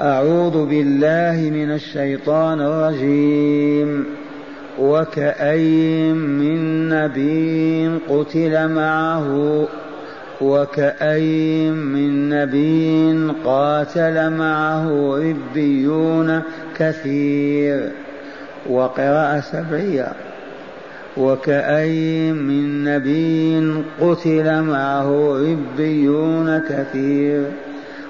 أعوذ بالله من الشيطان الرجيم. وكأي من نبي قتل معه وكأي من نبي قاتل معه ربيون كثير. وقراءة سبعية. وكأي من نبي قتل معه ربيون كثير.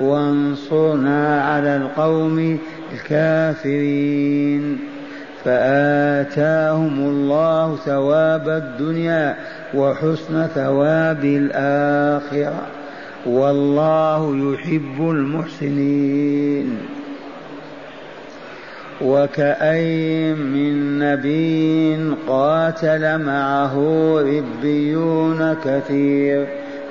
وانصرنا على القوم الكافرين. فآتاهم الله ثواب الدنيا وحسن ثواب الآخرة. والله يحب المحسنين. وكأي من نبي قاتل معه ربيون كثير.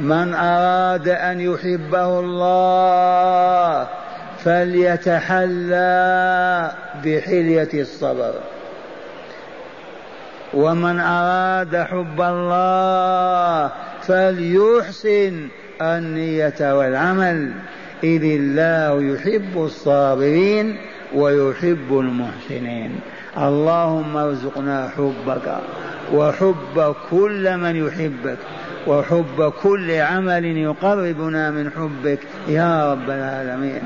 من أراد أن يحبه الله فليتحلى بحلية الصبر. ومن أراد حب الله فليحسن النية والعمل. إذ الله يحب الصابرين ويحب المحسنين. اللهم ارزقنا حبك وحب كل من يحبك. وحب كل عمل يقربنا من حبك. يا رب العالمين.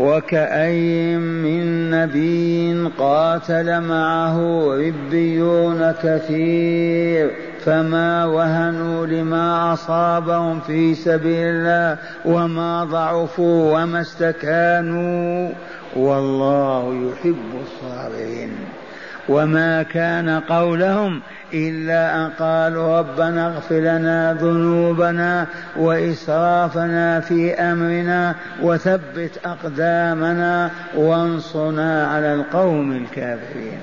وكأي من نبي قاتل معه ربيون كثير فما وهنوا لما أصابهم في سبيل الله وما ضعفوا وما استكانوا. والله يحب الصابرين. وما كان قولهم إلا أن قالوا ربنا اغفر لنا ذنوبنا وإسرافنا في أمرنا وثبت أقدامنا وانصرنا على القوم الكافرين.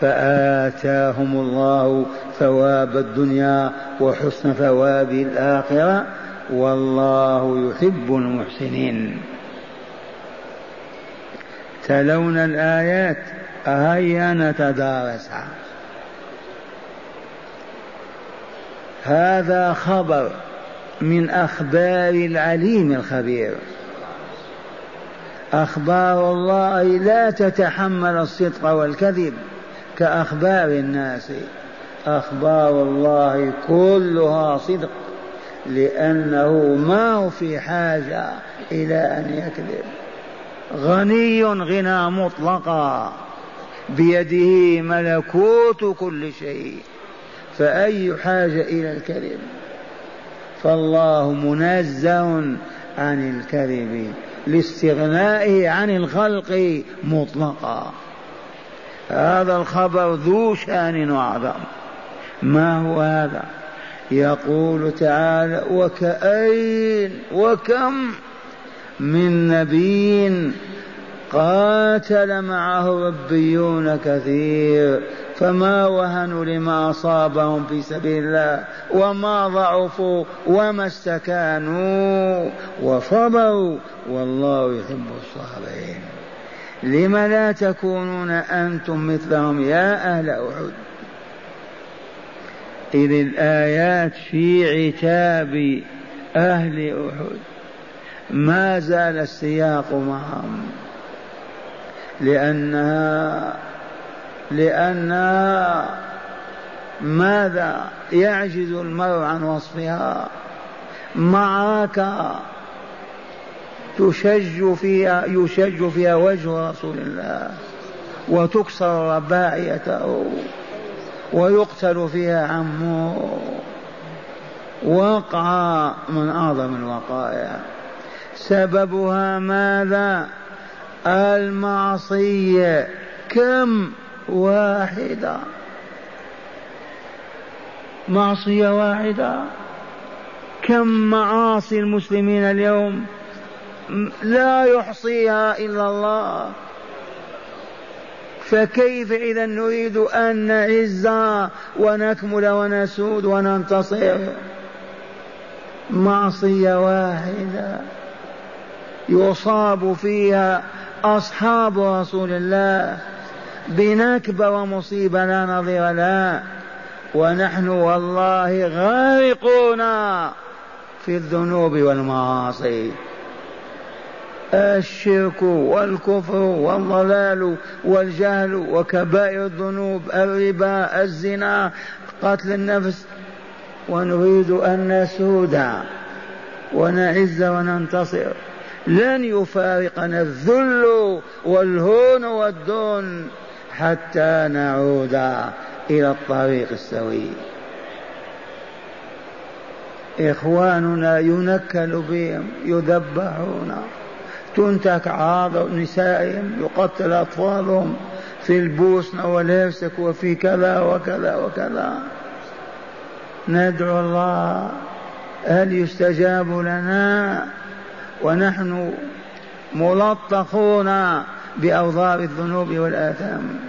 فآتاهم الله ثواب الدنيا وحسن ثواب الآخرة والله يحب المحسنين. تلون الآيات هيا نتدارسها هذا خبر من أخبار العليم الخبير. أخبار الله لا تتحمل الصدق والكذب كأخبار الناس. أخبار الله كلها صدق لأنه ما هو في حاجة إلى أن يكذب. غني غنى مطلقا. بيده ملكوت كل شيء فأي حاجة إلى الكذب؟ فالله منزه عن الكذب لاستغنائه عن الخلق مطلقا. هذا الخبر ذو شأن وعظم. ما هو هذا؟ يقول تعالى وكأين وكم من نبي قاتل معه ربيون كثير فما وهنوا لما أصابهم في سبيل الله وما ضعفوا وما استكانوا وصبروا والله يحب الصابرين. لم لا تكونون أنتم مثلهم يا أهل أحد؟ إذ الآيات في عتاب أهل أحد. ما زال السياق معهم. لأنها لأنها ماذا يعجز المرء عن وصفها؟ معركة تشج فيها يشج فيها وجه رسول الله وتكسر رباعيته ويقتل فيها عمه. وقع من أعظم الوقائع. سببها ماذا؟ المعصية كم واحدة؟ معصية واحدة. كم معاصي المسلمين اليوم؟ لا يحصيها إلا الله. فكيف إذا نريد أن نعز ونكمل ونسود وننتصر؟ معصية واحدة يصاب فيها أصحاب رسول الله بنكبة ومصيبة لا نظير لها ونحن والله غارقون في الذنوب والمعاصي. الشرك والكفر والضلال والجهل وكبائر الذنوب الربا الزنا قتل النفس. ونريد أن نسود ونعز وننتصر. لن يفارقنا الذل والهون والدون حتى نعود إلى الطريق السوي. إخواننا ينكل بهم يذبحون. تنتك عاض نسائهم يقتل أطفالهم في البوسنة والهرسك وفي كذا وكذا وكذا. ندعو الله هل يستجاب لنا؟ ونحن ملطخون بأوضار الذنوب والآثام.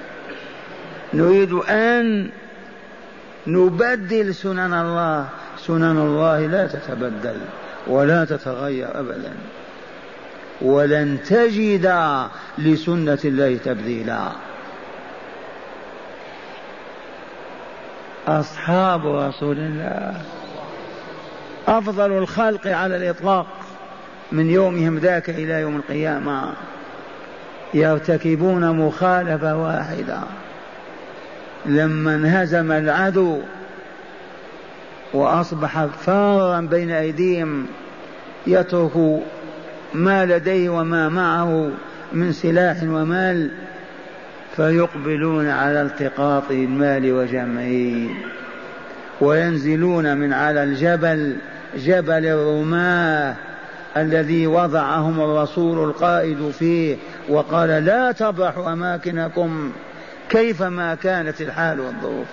نريد أن نبدل سنن الله. سنن الله لا تتبدل ولا تتغير أبدا. ولن تجد لسنة الله تبديلا. أصحاب رسول الله. أفضل الخلق على الإطلاق. من يومهم ذاك إلى يوم القيامة. يرتكبون مخالفة واحدة. لما انهزم العدو وأصبح فارا بين أيديهم يترك ما لديه وما معه من سلاح ومال فيقبلون على التقاط المال وجمعه وينزلون من على الجبل جبل الرماة. الذي وضعهم الرسول القائد فيه وقال لا تبرحوا أماكنكم كيفما كانت الحال والظروف.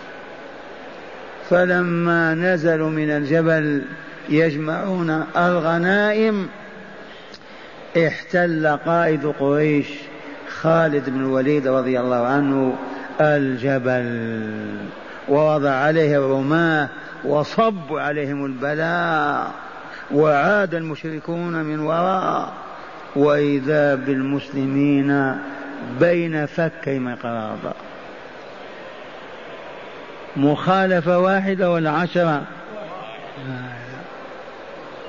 فلما نزلوا من الجبل يجمعون الغنائم احتل قائد قريش خالد بن الوليد رضي الله عنه الجبل ووضع عليه الرماة وصب عليهم البلاء. وعاد المشركون من وراء وإذا بالمسلمين بين فكي مقراضه مخالفة واحدة ولا عشرة؟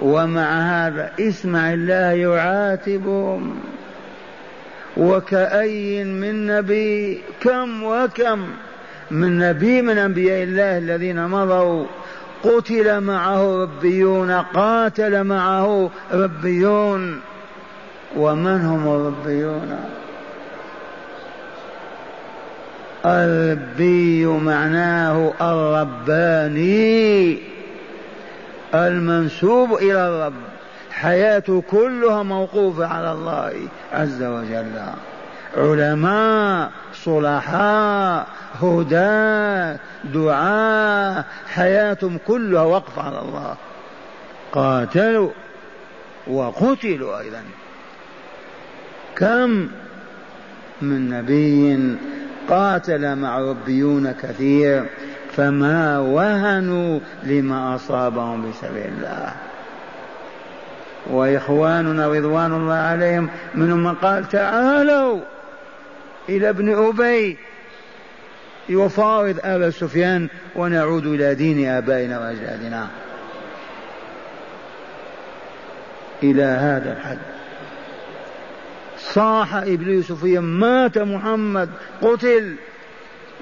ومع هذا اسمع الله يعاتبهم. وكأي من نبي كم وكم من نبي من أنبياء الله الذين مضوا. قتل معه ربيون قاتل معه ربيون. ومن هم الربيون؟ الربي معناه الرباني. المنسوب إلى الرب. حياته كلها موقوفة على الله عز وجل. علماء صلحاء هداة دعاء حياتهم كلها وقف على الله. قاتلوا وقتلوا أيضا. كم من نبي قاتل مع ربيون كثير فما وهنوا لما أصابهم بسبيل الله. وإخواننا رضوان الله عليهم منهم من قال تعالوا إلى ابن أبي. يفاوض أبا سفيان ونعود إلى دين آبائنا وأجدادنا. إلى هذا الحد. صاح إبليس فيهم مات محمد. قتل.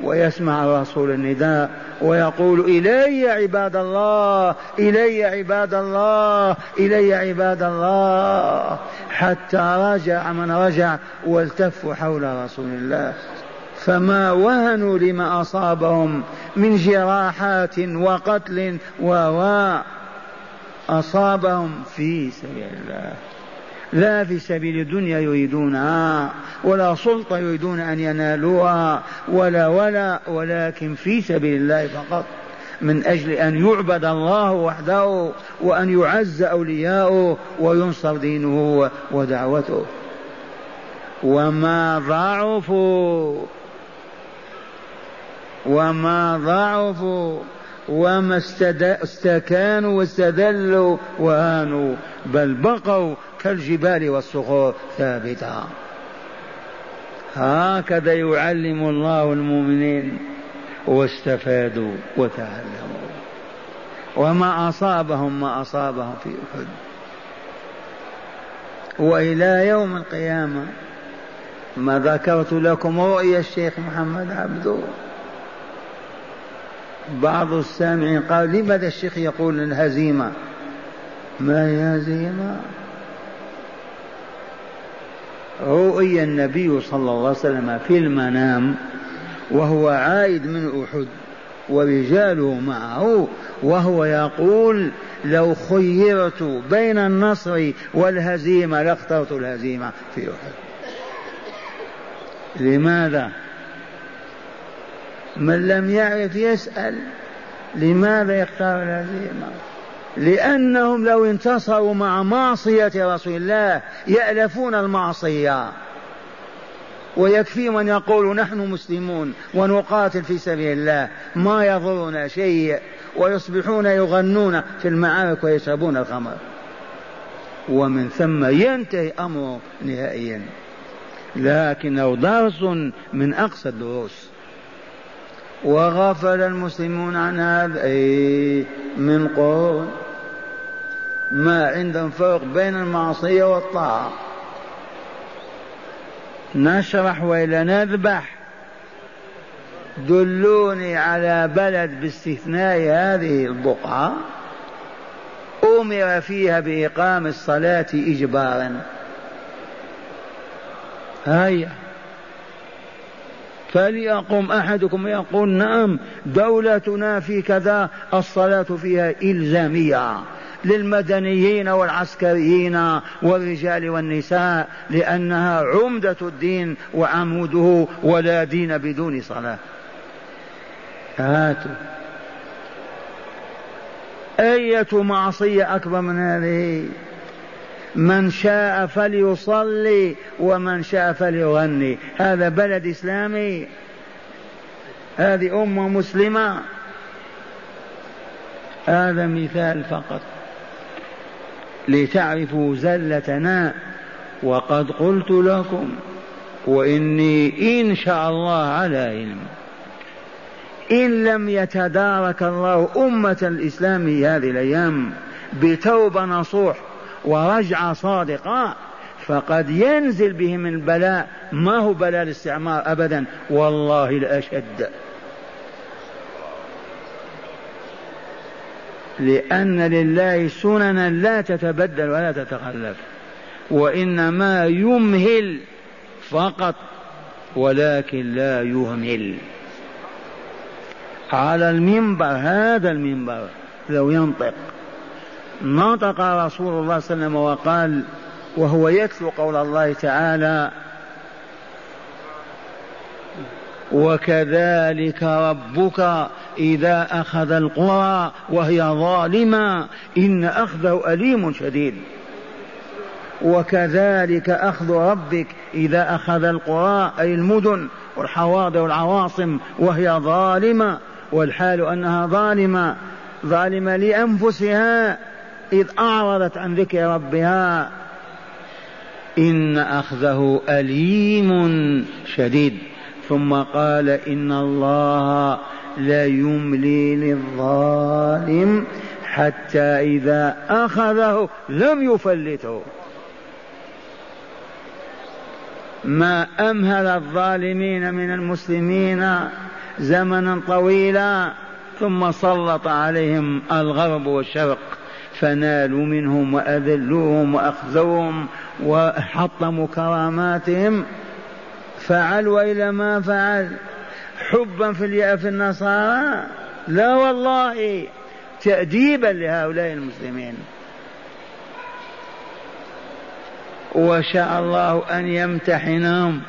ويسمع الرسول النداء ويقول إلي عباد الله إلي عباد الله إلي عباد الله. حتى رجع من رجع والتفوا حول رسول الله. فما وهنوا لما أصابهم من جراحات وقتل و أصابهم في سبيل الله. لا في سبيل الدنيا يريدونها ولا سلطة يريدون أن ينالوها ولا ولا ولكن في سبيل الله فقط من أجل أن يعبد الله وحده وأن يعز أولياؤه وينصر دينه ودعوته. وما ضعفوا وما ضعفوا وما استكانوا واستذلوا وهانوا بل بقوا كالجبال والصخور ثابتة. هكذا يعلم الله المؤمنين واستفادوا وتعلموا. وما أصابهم ما أصابهم في أحد. وإلى يوم القيامة ما ذكرت لكم رؤيا الشيخ محمد عبدو بعض السامعين قال لماذا الشيخ يقول الهزيمة؟ ما هي هزيمة؟ رؤي النبي صلى الله عليه وسلم في المنام وهو عائد من أحد ورجاله معه وهو يقول لو خيرت بين النصر والهزيمة لاخترت الهزيمة في أحد. لماذا؟ من لم يعرف يسأل لماذا يختار الهزيمة لأنهم لو انتصروا مع معصية رسول الله يألفون المعصية. ويكفي من يقول نحن مسلمون ونقاتل في سبيل الله. ما يضرنا شيء ويصبحون يغنون في المعارك ويشربون الخمر. ومن ثم ينتهي أمره نهائيا. لكنه درس من أقصى الدروس. وغفل المسلمون عن هذا أي من قرون ما عندهم فرق بين المعصية والطاعة. نشرح وإلا نذبح. دلوني على بلد باستثناء هذه البقعة. أمر فيها بإقام الصلاة إجبارا. هيا. فليقم أحدكم يقول نعم دولتنا في كذا الصلاة فيها إلزامية للمدنيين والعسكريين والرجال والنساء لأنها عمدة الدين وعموده ولا دين بدون صلاة. هاتوا. أية معصية أكبر من هذه؟ من شاء فليصلي ومن شاء فليغني. هذا بلد إسلامي. هذه أمة مسلمة. هذا مثال فقط. لتعرفوا زلتنا وقد قلت لكم وإني إن شاء الله على علم. إن لم يتدارك الله أمة الإسلام هذه الأيام بتوبة نصوح ورجعة صادقة فقد ينزل بهم البلاء ما هو بلاء الاستعمار أبدا؟ والله الأشد لأن لله سننا لا تتبدل ولا تتخلف وإنما يمهل فقط ولكن لا يهمل. على المنبر هذا المنبر لو ينطق. نطق رسول الله صلى الله عليه وسلم وقال وهو يتلو قول الله تعالى وكذلك ربك إذا أخذ القرى وهي ظالمة إن أخذه أليم شديد. وكذلك أخذ ربك إذا أخذ القرى أي المدن والحواضر والعواصم وهي ظالمة والحال أنها ظالمة ظالمة لأنفسها. إذ أعرضت عن ذكر ربها إن أخذه أليم شديد. ثم قال إن الله لا يملي للظالم حتى إذا أخذه لم يفلته. ما أمهل الظالمين من المسلمين زمنا طويلا ثم سلط عليهم الغرب والشرق. فنالوا منهم وأذلوهم وأخزوهم وحطموا كراماتهم. فعل وإلى ما فعل. حبا في في النصارى. لا والله. تأديبا لهؤلاء المسلمين. وشاء الله أن يمتحنهم.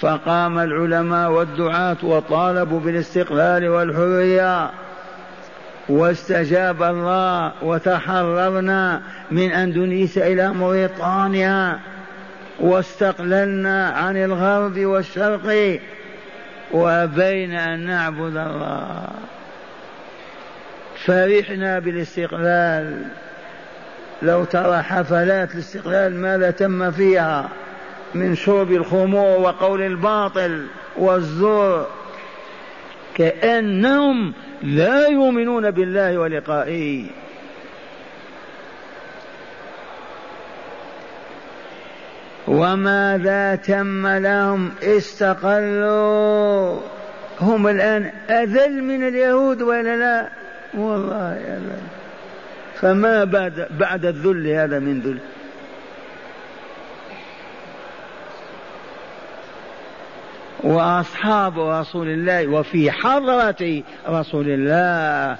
فقام العلماء والدعاة وطالبوا بالاستقلال والحرية. واستجاب الله وتحررنا من اندونيسيا إلى موريطانيا واستقللنا عن الغرب والشرق وأبينا أن نعبد الله. فرحنا بالاستقلال. لو ترى حفلات الاستقلال ماذا تم فيها من شرب الخمور وقول الباطل والزور كأنهم لا يؤمنون بالله ولقائه. وماذا تم لهم؟ استقلوا. هم الآن أذل من اليهود ولا لا؟ والله يا الله فما بعد بعد الذل هذا من ذل؟ وأصحاب رسول الله وفي حضرة رسول الله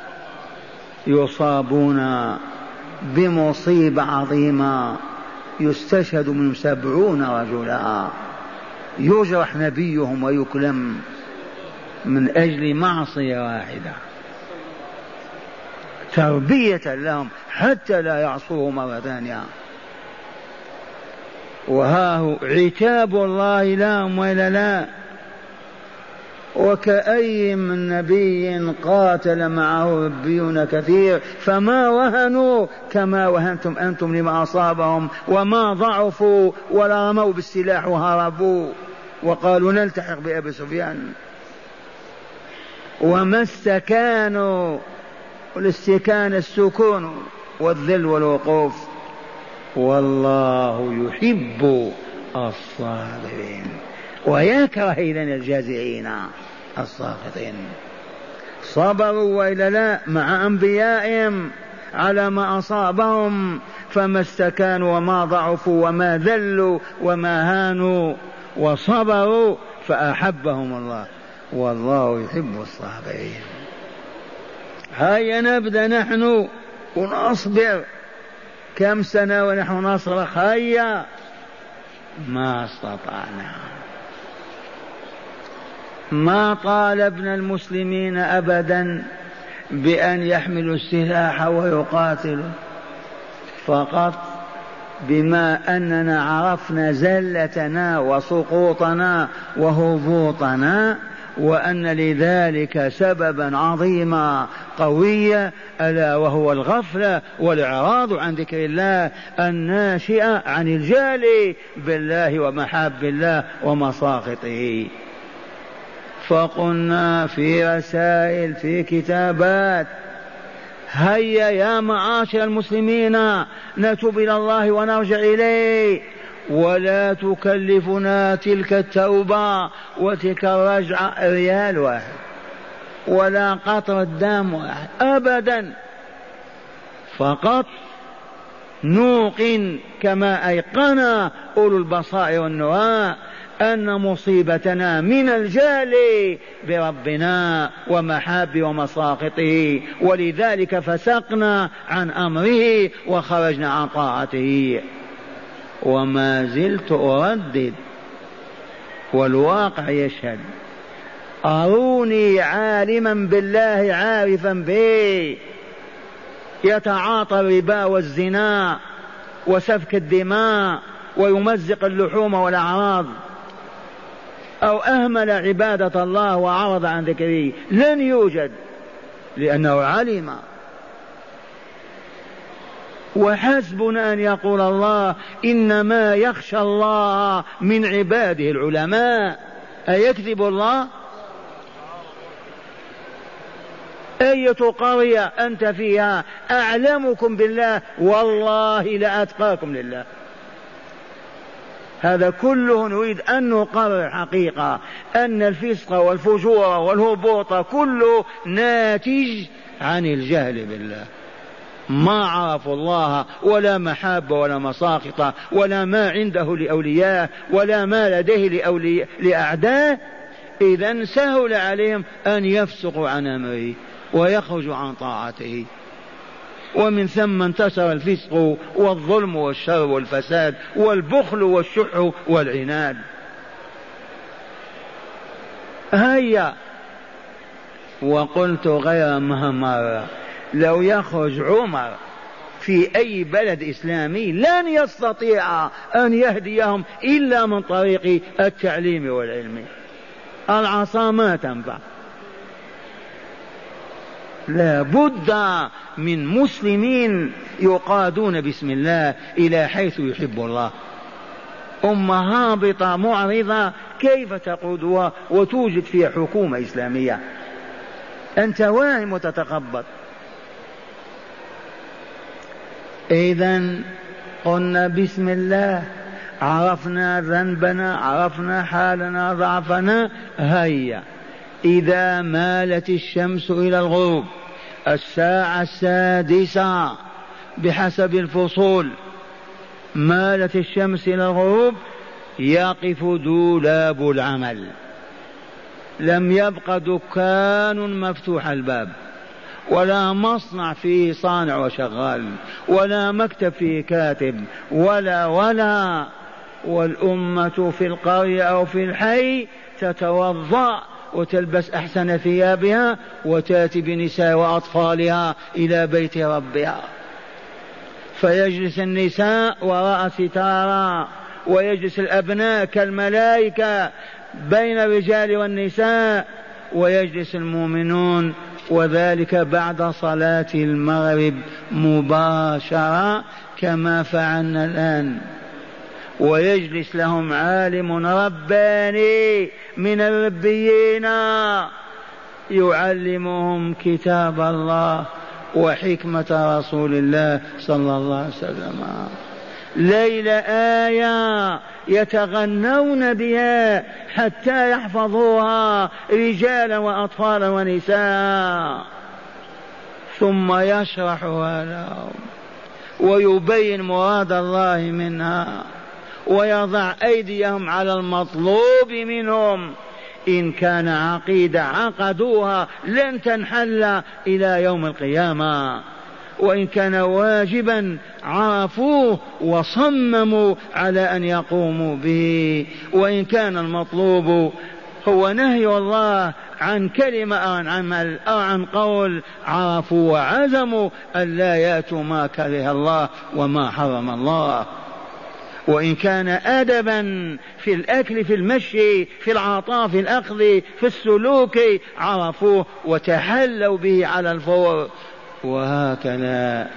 يصابون بمصيبة عظيمة. يستشهد من سبعون رجلا. يجرح نبيهم ويكلم من أجل معصية واحدة. تربية لهم حتى لا يعصوه مرة ثانية. وها هو عتاب الله لهم ولا لا؟ وكأي من نبي قاتل معه ربيون كثير فما وهنوا كما وهنتم أنتم لما أصابهم وما ضعفوا ولا رموا بالسلاح وهربوا. وقالوا نلتحق بأبي سفيان. وما استكانوا والاستكان السكون والذل والوقوف. والله يحب الصابرين. ويكره إذن الجازعين الساخطين صبروا وإلا لا مع أنبيائهم على ما أصابهم فما استكانوا وما ضعفوا وما ذلوا وما هانوا. وصبروا فأحبهم الله. والله يحب الصابرين. هيا نبدأ نحن ونصبر. كم سنة ونحن نصرخ؟ هيا. ما استطعنا. ما طالبنا المسلمين ابدا بأن يحملوا السلاح ويقاتلوا فقط بما أننا عرفنا زلتنا وسقوطنا وهبوطنا وأن لذلك سببا عظيما قويا ألا وهو الغفلة والإعراض عن ذكر الله الناشئة عن الجهل بالله ومحاب الله ومساخطه. فقلنا في رسائل في كتابات هيا يا معاشر المسلمين نتوب إلى الله ونرجع إليه. ولا تكلفنا تلك التوبة وتلك الرجعه ريال واحد ولا قطر الدم واحد ابدا. فقط نوقن كما أيقن أولو البصائر والنهى أن مصيبتنا من الجهل بربنا ومحاب ومساقطه. ولذلك فسقنا عن أمره وخرجنا عن طاعته. وما زلت أردد والواقع يشهد. أروني عالما بالله عارفا به. يتعاطى الربا والزنا وسفك الدماء ويمزق اللحوم والأعراض. أو أهمل عبادة الله وعرض عن ذكره لن يوجد لأنه علم. وحسبنا أن يقول الله إنما يخشى الله من عباده العلماء. أيكذب الله؟ أية قرية أنت فيها أعلمكم بالله؟ والله لأتقاكم لله. هذا كله نريد أن نقرر حقيقة أن الفسق والفجور والهبوط كله ناتج عن الجهل بالله. ما عرفوا الله ولا محابة ولا مساخطة ولا ما عنده لأولياء ولا ما لديه لأولياء لأعداء. إذا سهل عليهم أن يفسقوا عن أمره ويخرجوا عن طاعته. ومن ثم انتشر الفسق والظلم والشر والفساد والبخل والشح والعناد. هيا. وقلت غير مرة لو يخرج عمر في أي بلد إسلامي لن يستطيع أن يهديهم إلا من طريق التعليم والعلم. العصا ما تنفع. لا بد من مسلمين يقادون بسم الله إلى حيث يحب الله. أمة هابطة معرضة كيف تقودها وتوجد فيها حكومة إسلامية؟ أنت واهم وتتخبط إذا قلنا بسم الله. عرفنا ذنبنا عرفنا حالنا ضعفنا هيا. إذا مالت الشمس إلى الغروب الساعة السادسة بحسب الفصول مالت الشمس إلى الغروب يقف دولاب العمل. لم يبق دكان مفتوح الباب ولا مصنع فيه صانع وشغال ولا مكتب فيه كاتب ولا ولا. والأمة في القرية أو في الحي تتوضأ وتلبس أحسن ثيابها وتأتي بنساء وأطفالها إلى بيت ربها. فيجلس النساء وراء ستارا ويجلس الأبناء كالملائكة بين الرجال والنساء ويجلس المؤمنون. وذلك بعد صلاة المغرب مباشرة كما فعلنا الآن. ويجلس لهم عالم رباني من الربيين يعلمهم كتاب الله وحكمة رسول الله صلى الله عليه وسلم. ليل آية يتغنون بها حتى يحفظوها رجالا وأطفالا ونساء. ثم يشرحها لهم ويبين مراد الله منها. ويضع أيديهم على المطلوب منهم. إن كان عقيدة عقدوها لن تنحل إلى يوم القيامة. وإن كان واجبا عرفوه وصمموا على أن يقوموا به. وإن كان المطلوب هو نهي الله عن كلمة أو عن عمل أو عن قول عرفوا وعزموا أن لا يأتوا ما كره الله وما حرم الله. وإن كان أدبا في الأكل في المشي في العطاء في الأخذ في السلوك عرفوه وتحلوا به على الفور. وهكذا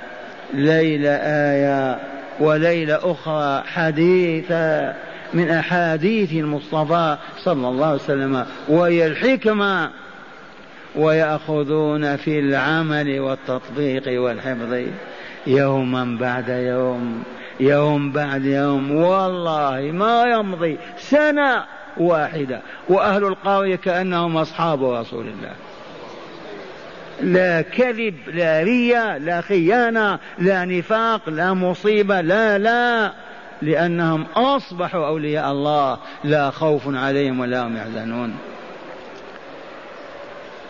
ليلة آية وليلة أخرى حديثا من أحاديث المصطفى صلى الله عليه وسلم وهي الحكمة ويأخذون في العمل والتطبيق والحفظ يوما بعد يوم. يوم بعد يوم. والله ما يمضي سنة واحدة. وأهل القرية كأنهم أصحاب رسول الله. لا كذب لا رياء لا خيانة لا نفاق لا مصيبة لا لا. لأنهم أصبحوا أولياء الله. لا خوف عليهم ولا هم يحزنون.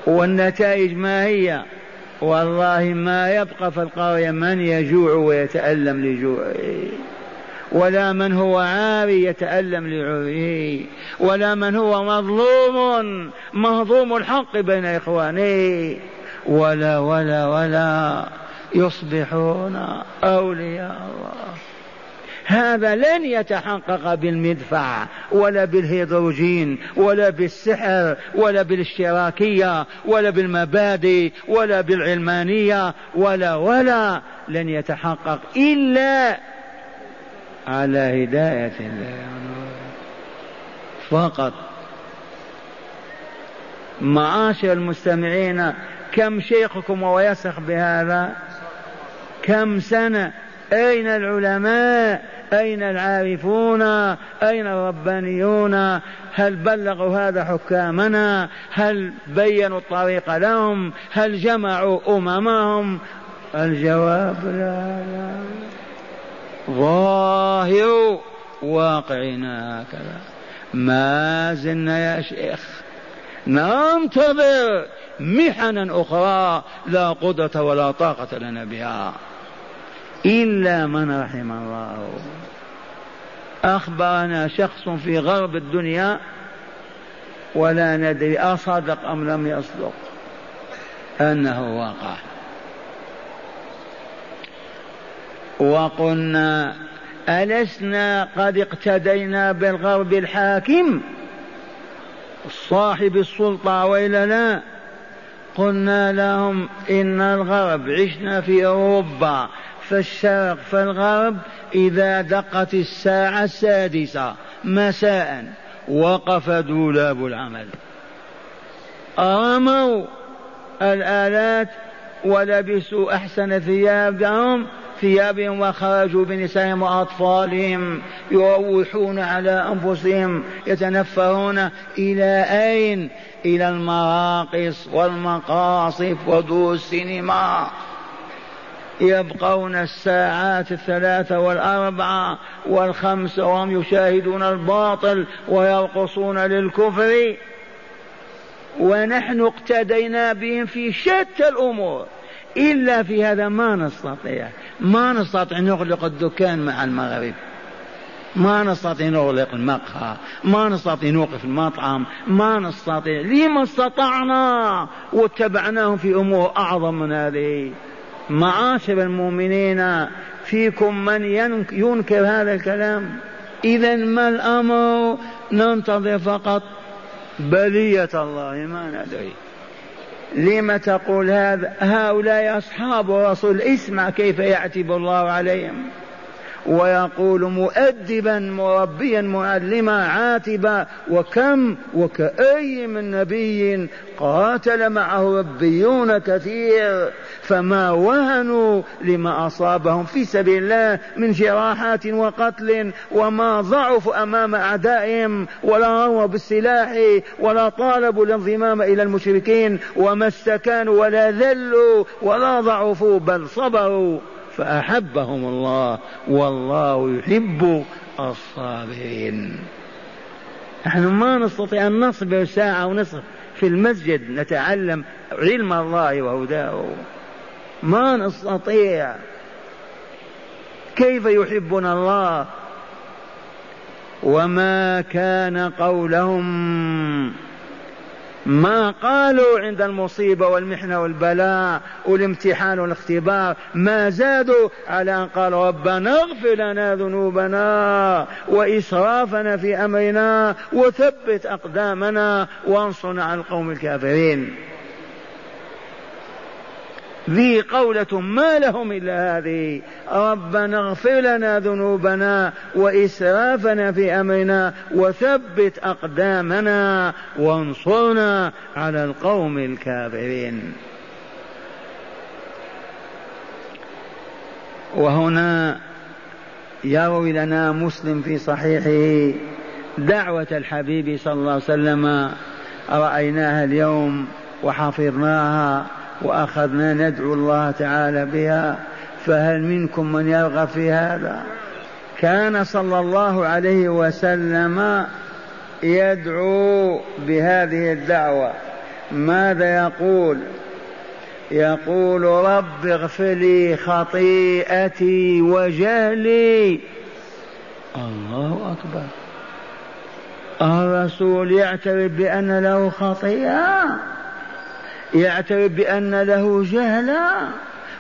والنتائج ما هي؟ والله ما يبقى في القرية من يجوع ويتألم لجوعه ولا من هو عاري يتألم لعريه ولا من هو مظلوم مهضوم الحق بين إخوانه ولا ولا ولا يصبحون أولياء الله. هذا لن يتحقق بالمدفع ولا بالهيدروجين ولا بالسحر ولا بالاشتراكية ولا بالمبادئ ولا بالعلمانية ولا ولا لن يتحقق إلا على هداية الله. فقط. معاشر المستمعين كم شيخكم وهو يسخ بهذا؟ كم سنة؟ أين العلماء؟ أين العارفون؟ أين الربانيون؟ هل بلغوا هذا حكامنا؟ هل بينوا الطريق لهم؟ هل جمعوا أممهم؟ الجواب لا لا. ظاهر واقعنا هكذا. ما زلنا يا شيخ. ننتظر محنا أخرى لا قدرة ولا طاقة لنا بها. إلا من رحم الله. أخبرنا شخص في غرب الدنيا ولا ندري أصدق أم لم يصدق. أنه وقع وقلنا ألسنا قد اقتدينا بالغرب الحاكم؟ صاحب السلطة وإلا لا قلنا لهم إن الغرب عشنا في أوروبا. فالشرق فالغرب إذا دقت الساعة السادسة مساء وقف دولاب العمل. رموا الآلات ولبسوا أحسن ثيابهم ثيابهم وخرجوا بنسائهم وأطفالهم يروحون على أنفسهم يتنفرون إلى أين؟ إلى المراقص والمقاصف ودور السينما. يبقون الساعات الثلاثة والأربعة والخمسة وهم يشاهدون الباطل ويرقصون للكفر ونحن اقتدينا بهم في شتى الأمور. إلا في هذا ما نستطيع. ما نستطيع نغلق الدكان مع المغرب. ما نستطيع نغلق المقهى. ما نستطيع نوقف المطعم. ما نستطيع. لما استطعنا واتبعناهم في أمور أعظم من هذه. معاشر المؤمنين فيكم من ينكر هذا الكلام؟ إذا ما الأمر؟ ننتظر فقط بلية الله ما ندري. لم تقول هذا هؤلاء أصحاب الرسول؟ اسمع كيف يعتب الله عليهم. ويقول مؤدبا مربيا معلما عاتبا وكم وكأي من نبي قاتل معه ربيون كثير فما وهنوا لما أصابهم في سبيل الله من جراحات وقتل وما ضعفوا أمام أعدائهم ولا رموا بالسلاح ولا طالبوا الانضمام إلى المشركين وما استكانوا ولا ذلوا ولا ضعفوا بل صبروا. فأحبهم الله والله يحب الصابرين. نحن ما نستطيع أن نصبر ساعة ونصف في المسجد نتعلم علم الله وهداه. ما نستطيع. كيف يحبنا الله؟ وما كان قولهم. ما قالوا عند المصيبة والمحنة والبلاء والامتحان والاختبار ما زادوا. على أن قالوا ربنا اغفر لنا ذنوبنا وإسرافنا في أمرنا وثبت أقدامنا وانصرنا على القوم الكافرين. ذي قولة ما لهم إلا هذه. ربنا اغفر لنا ذنوبنا وإسرافنا في أمرنا وثبت أقدامنا وانصرنا على القوم الكافرين. وهنا يروي لنا مسلم في صحيحه دعوة الحبيب صلى الله عليه وسلم رأيناها اليوم وحفظناها. وأخذنا ندعو الله تعالى بها فهل منكم من يرغب في هذا؟ كان صلى الله عليه وسلم يدعو بهذه الدعوة. ماذا يقول؟ يقول رب اغفر لي خطيئتي وجهلي. الله أكبر. الرسول يعترف بأن له خطيئة. يعترف بأن له جهلا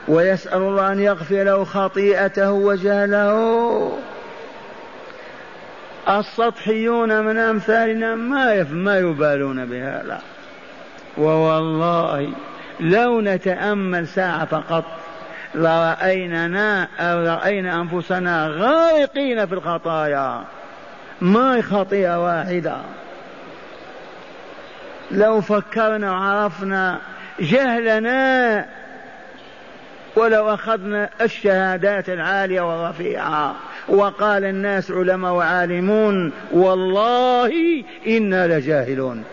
ويسأل الله أن يغفر له خطيئته وجهله. السطحيون من أمثالنا ما ما يبالون بهذا. ووالله لو نتأمل ساعة فقط لرأيننا أو رأينا أنفسنا غارقين في الخطايا. ما خطيئة واحدة؟ لو فكرنا وعرفنا جهلنا ولو أخذنا الشهادات العالية والرفيعة وقال الناس علماء وعالمون والله إنا لجاهلون.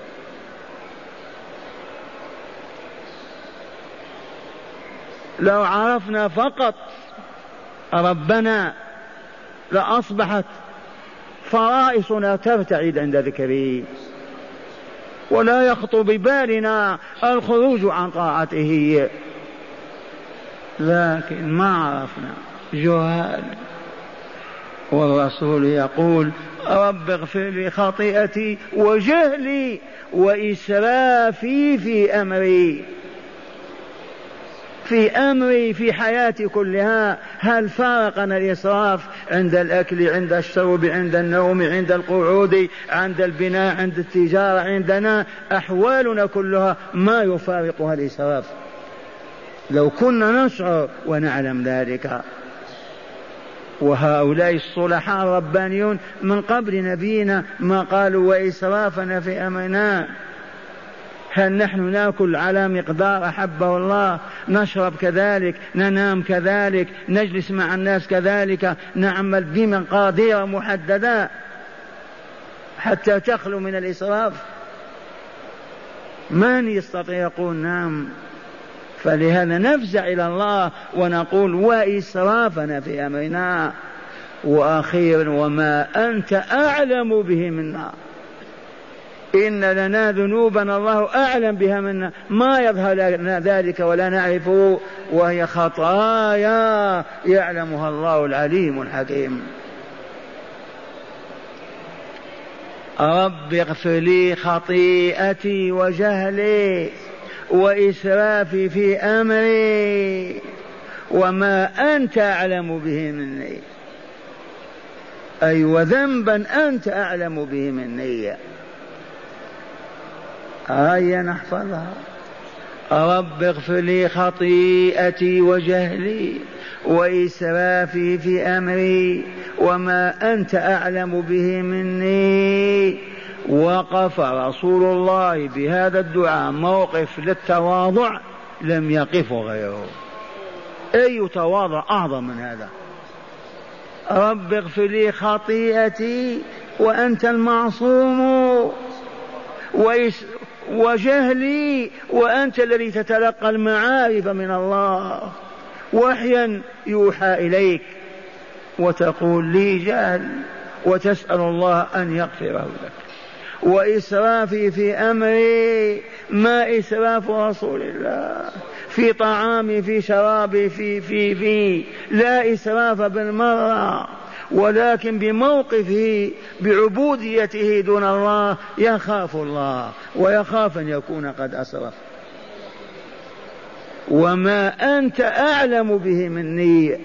لو عرفنا فقط ربنا لأصبحت فرائصنا ترتعد عند ذكره. ولا يخطر ببالنا الخروج عن طاعته. لكن ما عرفنا. جهال والرسول يقول رب اغفر لي خطيئتي وجهلي وإسرافي في أمري. في أمري في حياتي كلها هل فارقنا الإسراف عند الأكل عند الشرب عند النوم عند القعود عند البناء عند التجارة عندنا؟ أحوالنا كلها ما يفارقها الإسراف. لو كنا نشعر ونعلم ذلك. وهؤلاء الصلحاء الربانيون من قبل نبينا ما قالوا وإسرافنا في أمرنا. هل نحن ناكل على مقدار احبه الله؟ نشرب كذلك ننام كذلك نجلس مع الناس كذلك نعمل بمقادير محددة حتى تخلو من الإسراف؟ من يستطيع يقول نعم؟ فلهذا نفزع إلى الله ونقول وإسرافنا في أمرنا. وأخيرا وما أنت أعلم به منا. إن لنا ذنوبا الله أعلم بها منا ما يظهر لنا ذلك ولا نعرفه وهي خطايا يعلمها الله العليم الحكيم. رب اغفر لي خطيئتي وجهلي وإسرافي في أمري وما أنت أعلم به مني. أي وذنبا أنت أعلم به مني. هيا نحفظها. رب اغفر لي خطيئتي وجهلي وإسرافي في أمري وما أنت أعلم به مني. وقف رسول الله بهذا الدعاء موقف للتواضع لم يقف غيره. أي تواضع أعظم من هذا؟ رب اغفر لي خطيئتي وأنت المعصوم. وجهلي وأنت الذي تتلقى المعارف من الله. وحيا يوحى إليك وتقول لي جهل وتسأل الله أن يغفره لك. وإسرافي في أمري ما إسراف رسول الله. في طعامي في شرابي في في في لا إسراف بالمرة. ولكن بموقفه بعبوديته دون الله يخاف الله ويخاف أن يكون قد أسرف. وما أنت أعلم به مني.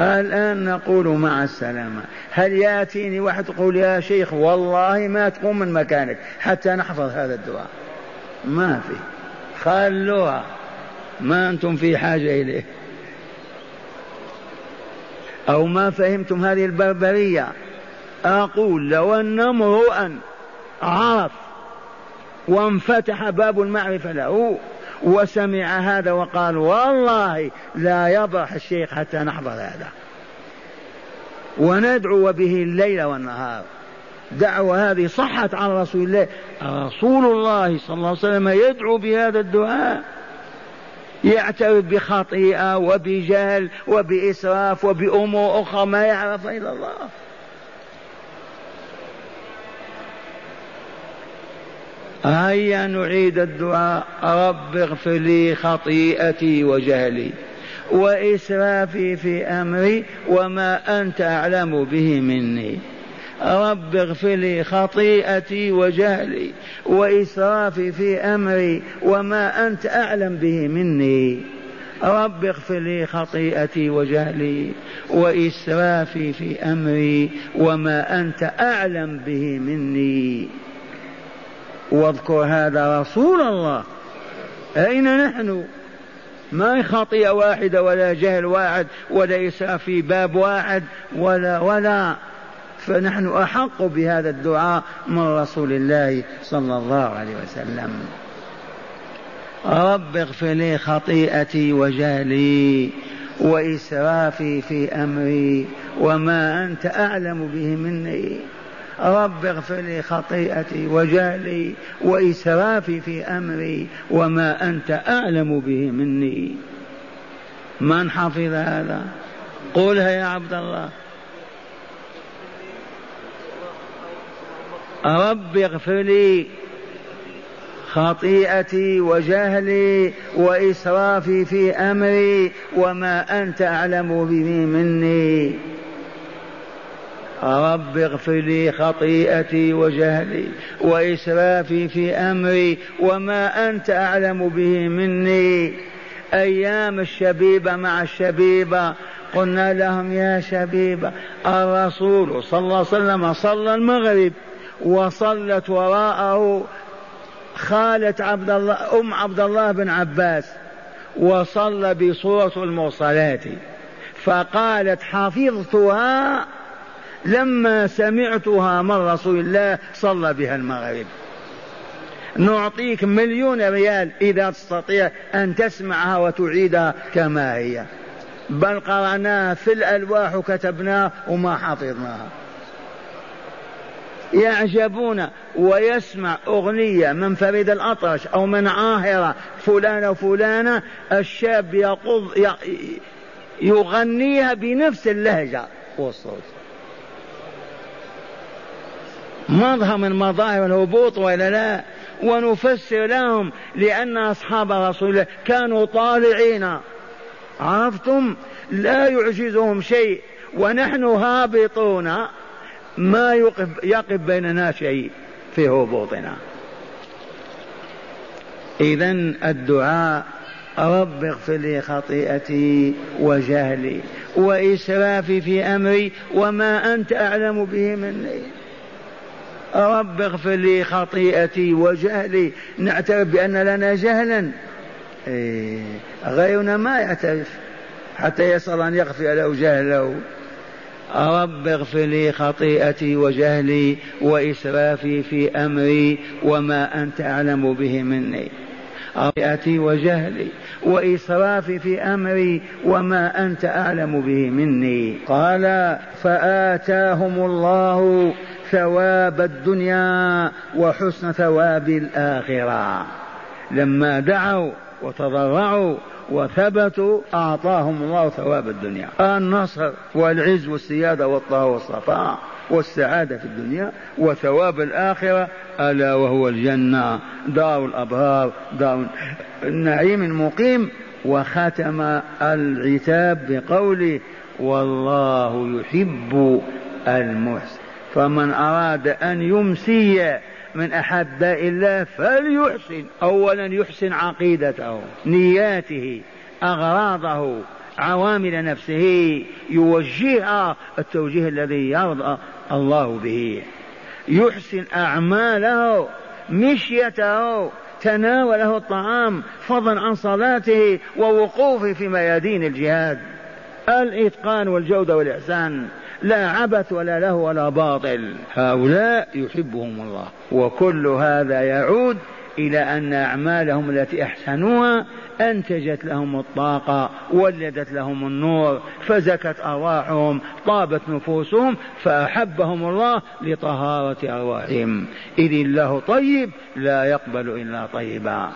الآن نقول مع السلامة. هل يأتيني واحد يقول يا شيخ والله ما تقوم من مكانك حتى نحفظ هذا الدعاء؟ ما في. خلوها. ما أنتم في حاجة إليه. أو ما فهمتم هذه البربرية. أقول لو أن امرؤا عرف وانفتح باب المعرفة له وسمع هذا وقال والله لا يبرح الشيخ حتى نحضر هذا. وندعو به الليل والنهار. دعوة هذه صحت عن رسول الله. رسول الله صلى الله عليه وسلم يدعو بهذا الدعاء. يعترف بخطيئة وبجهل وبإسراف وبأمور أخرى ما يعرف إلا الله. هيا نعيد الدعاء. رب اغفر لي خطيئتي وجهلي وإسرافي في أمري وما أنت أعلم به مني. رب اغفر لي خطيئتي وجهلي وإسرافي في أمري وما أنت أعلم به مني. رب اغفر لي خطيئتي وجهلي وإسرافي في أمري وما أنت أعلم به مني. واذكر هذا رسول الله. أين نحن؟ ما خطيئة واحدة ولا جهل واحد ولا إسراف في باب واحد ولا ولا فنحن أحق بهذا الدعاء من رسول الله صلى الله عليه وسلم. رب اغفر لي خطيئتي وجهلي وإسرافي في أمري وما أنت أعلم به مني. رب اغفر لي خطيئتي وجهلي وإسرافي في أمري وما أنت أعلم به مني. من حفظ هذا؟ قولها يا عبد الله. رب اغفر لي خطيئتي وجهلي وإسرافي في أمري وما أنت أعلم به مني. رب اغفر لي خطيئتي وجهلي وإسرافي في أمري وما أنت أعلم به مني. أيام الشبيبة مع الشبيبة قلنا لهم يا شبيبة الرسول صلى الله عليه وسلم صلى المغرب. وصلت وراءه خالة عبد الله أم عبد الله بن عباس وصلى بصورة المرسلات. فقالت حفظتها لما سمعتها من رسول الله صلى بها المغرب. نعطيك مليون ريال إذا تستطيع أن تسمعها وتعيدها كما هي. بل قرأناها في الألواح وكتبناها وما حفظناها. يعجبون ويسمع أغنية من فريد الأطرش أو من عاهرة فلانة وفلانة الشاب يقض يغنيها بنفس اللهجة. والصوت مظهر من مظاهر الهبوط ولا لا. ونفسر لهم لأن أصحاب رسول الله كانوا طالعين. عرفتم؟ لا يعجزهم شيء. ونحن هابطون. ما يقف, يقف بيننا شيء في هبوطنا. إذا الدعاء رب اغفر لي خطيئتي وجهلي وإسرافي في أمري وما أنت أعلم به مني. رب اغفر لي خطيئتي وجهلي. نعترف بأن لنا جهلا. إيه غيرنا ما يعترف. حتى يسأل أن يغفر له جهله. رب اغفر لي خطيئتي وجهلي وإسرافي في أمري وما أنت أعلم به مني. خطيئتي وجهلي وإسرافي في أمري وما أنت أعلم به مني. قال فآتاهم الله ثواب الدنيا وحسن ثواب الآخرة. لما دعوا وتضرعوا وثبتوا أعطاهم الله ثواب الدنيا. النصر والعز والسيادة والطه والصفاء والسعادة في الدنيا وثواب الآخرة ألا وهو الجنة. دار الأبرار دار النعيم المقيم. وختم العتاب بقوله والله يحب المحسن. فمن أراد أن يمسي من أحباء الله فليحسن. أولا يحسن عقيدته نياته أغراضه عوامل نفسه يوجهها التوجيه الذي يرضى الله به. يحسن أعماله مشيته تناوله الطعام فضلا عن صلاته ووقوفه في ميادين الجهاد. الإتقان والجودة والإحسان. لا عبث ولا له ولا باطل. هؤلاء يحبهم الله. وكل هذا يعود إلى أن أعمالهم التي أحسنوها أنتجت لهم الطاقة ولدت لهم النور فزكت أرواحهم طابت نفوسهم فأحبهم الله لطهارة أرواحهم. إذ الله طيب لا يقبل إلا طيبا.